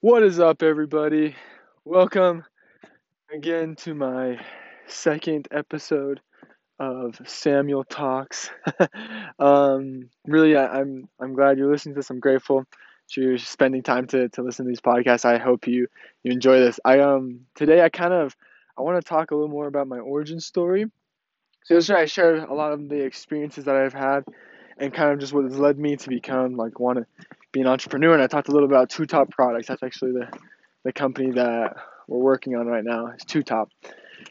What is up, everybody? Welcome again to my second episode of Samuel Talks. um, really, I, am I'm, I'm glad you're listening to this. I'm grateful you're spending time to, to listen to these podcasts. I hope you you enjoy this. I um today I kind of I want to talk a little more about my origin story. So yesterday I shared a lot of the experiences that I've had and kind of just what has led me to become like want to be an entrepreneur. And I talked a little bit about Two Top Products. That's actually the the company that we're working on right now. It's Two Top,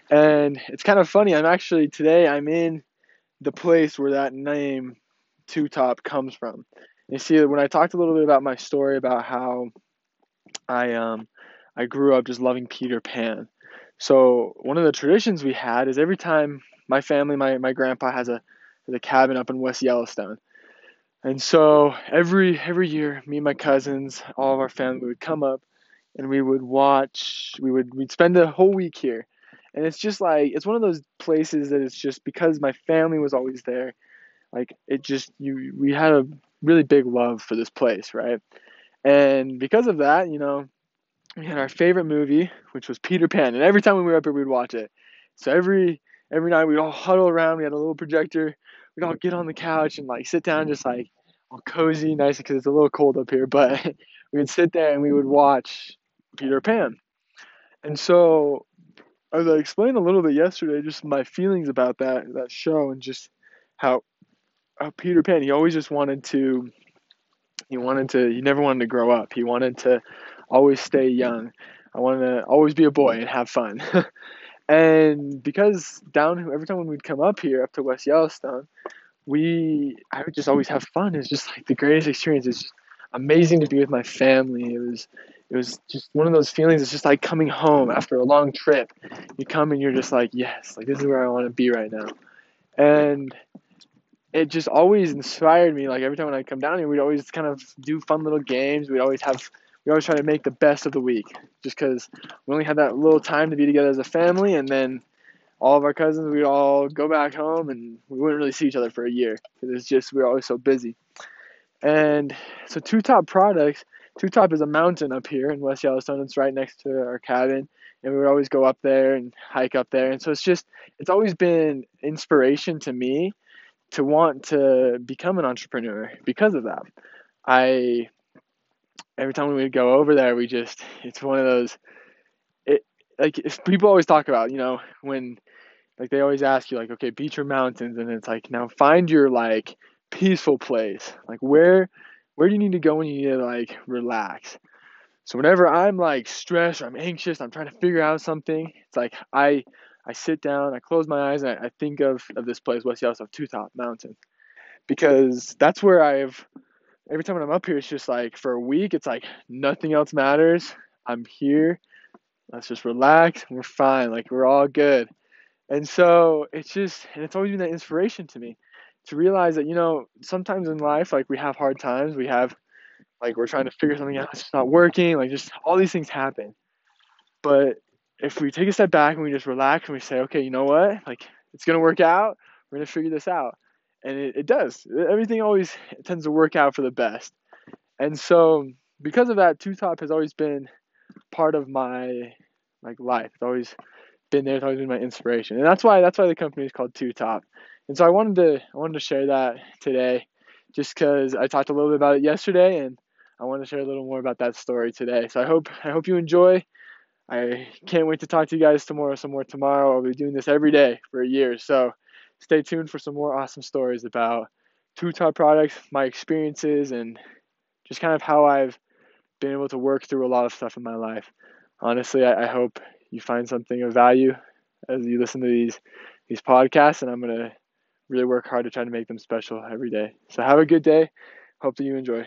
and it's kind of funny. I'm actually today I'm in the place where that name Two Top comes from. You see, when I talked a little bit about my story about how I um I grew up just loving Peter Pan. So one of the traditions we had is every time my family, my, my grandpa has a has a cabin up in West Yellowstone. And so every every year, me and my cousins, all of our family would come up and we would watch we would we'd spend the whole week here. And it's just like it's one of those places that it's just because my family was always there, like it just you we had a really big love for this place, right? And because of that, you know, we had our favorite movie, which was Peter Pan, and every time we were up here, we'd watch it. So every every night we'd all huddle around. We had a little projector. We'd all get on the couch and like sit down, just like all cozy, nice because it's a little cold up here. But we would sit there and we would watch Peter Pan. And so, as I explained a little bit yesterday, just my feelings about that that show and just how, how Peter Pan he always just wanted to he wanted to he never wanted to grow up. He wanted to always stay young. I wanted to always be a boy and have fun. and because down every time when we'd come up here up to West Yellowstone, we I would just always have fun. It's just like the greatest experience. It's just amazing to be with my family. It was it was just one of those feelings. It's just like coming home after a long trip. You come and you're just like, yes, like this is where I want to be right now. And it just always inspired me. Like every time when I come down here, we'd always kind of do fun little games. We'd always have we always try to make the best of the week, just because we only had that little time to be together as a family, and then all of our cousins, we'd all go back home and we wouldn't really see each other for a year because it's just we were always so busy. And so Two Top Products, Two Top is a mountain up here in West Yellowstone. It's right next to our cabin, and we would always go up there and hike up there. And so it's just it's always been inspiration to me to want to become an entrepreneur because of that. I every time we would go over there, we just it's one of those it like people always talk about you know when like they always ask you like okay beach or mountains and it's like now find your like peaceful place. Like where where do you need to go when you need to like relax? So whenever i'm like stressed or i'm anxious i'm trying to figure out something it's like i i sit down i close my eyes and i, I think of of this place west yellowstone two top mountain. Because that's where i've every time when i'm up here it's just like for a week it's like nothing else matters. I'm here. Let's just relax. We're fine. Like we're all good. And so it's just, and it's always been that inspiration to me to realize that, you know, sometimes in life, like we have hard times, we have, like, we're trying to figure something out, it's just not working, like, just all these things happen. But if we take a step back and we just relax and we say, okay, you know what, like, it's going to work out, we're going to figure this out. And it, it does. Everything always tends to work out for the best. And so, because of that, Two Top has always been part of my like life. It's always been there. It's always been my inspiration, and that's why that's why the company is called Two Top. And so I wanted to I wanted to share that today, just because I talked a little bit about it yesterday, and I want to share a little more about that story today. So I hope I hope you enjoy. I can't wait to talk to you guys tomorrow. Some more tomorrow. I'll be doing this every day for a year. So stay tuned for some more awesome stories about Top products, my experiences, and just kind of how I've been able to work through a lot of stuff in my life. Honestly, I, I hope you find something of value as you listen to these these podcasts and I'm to really work hard to try to make them special every day. So have a good day. Hope that you enjoy.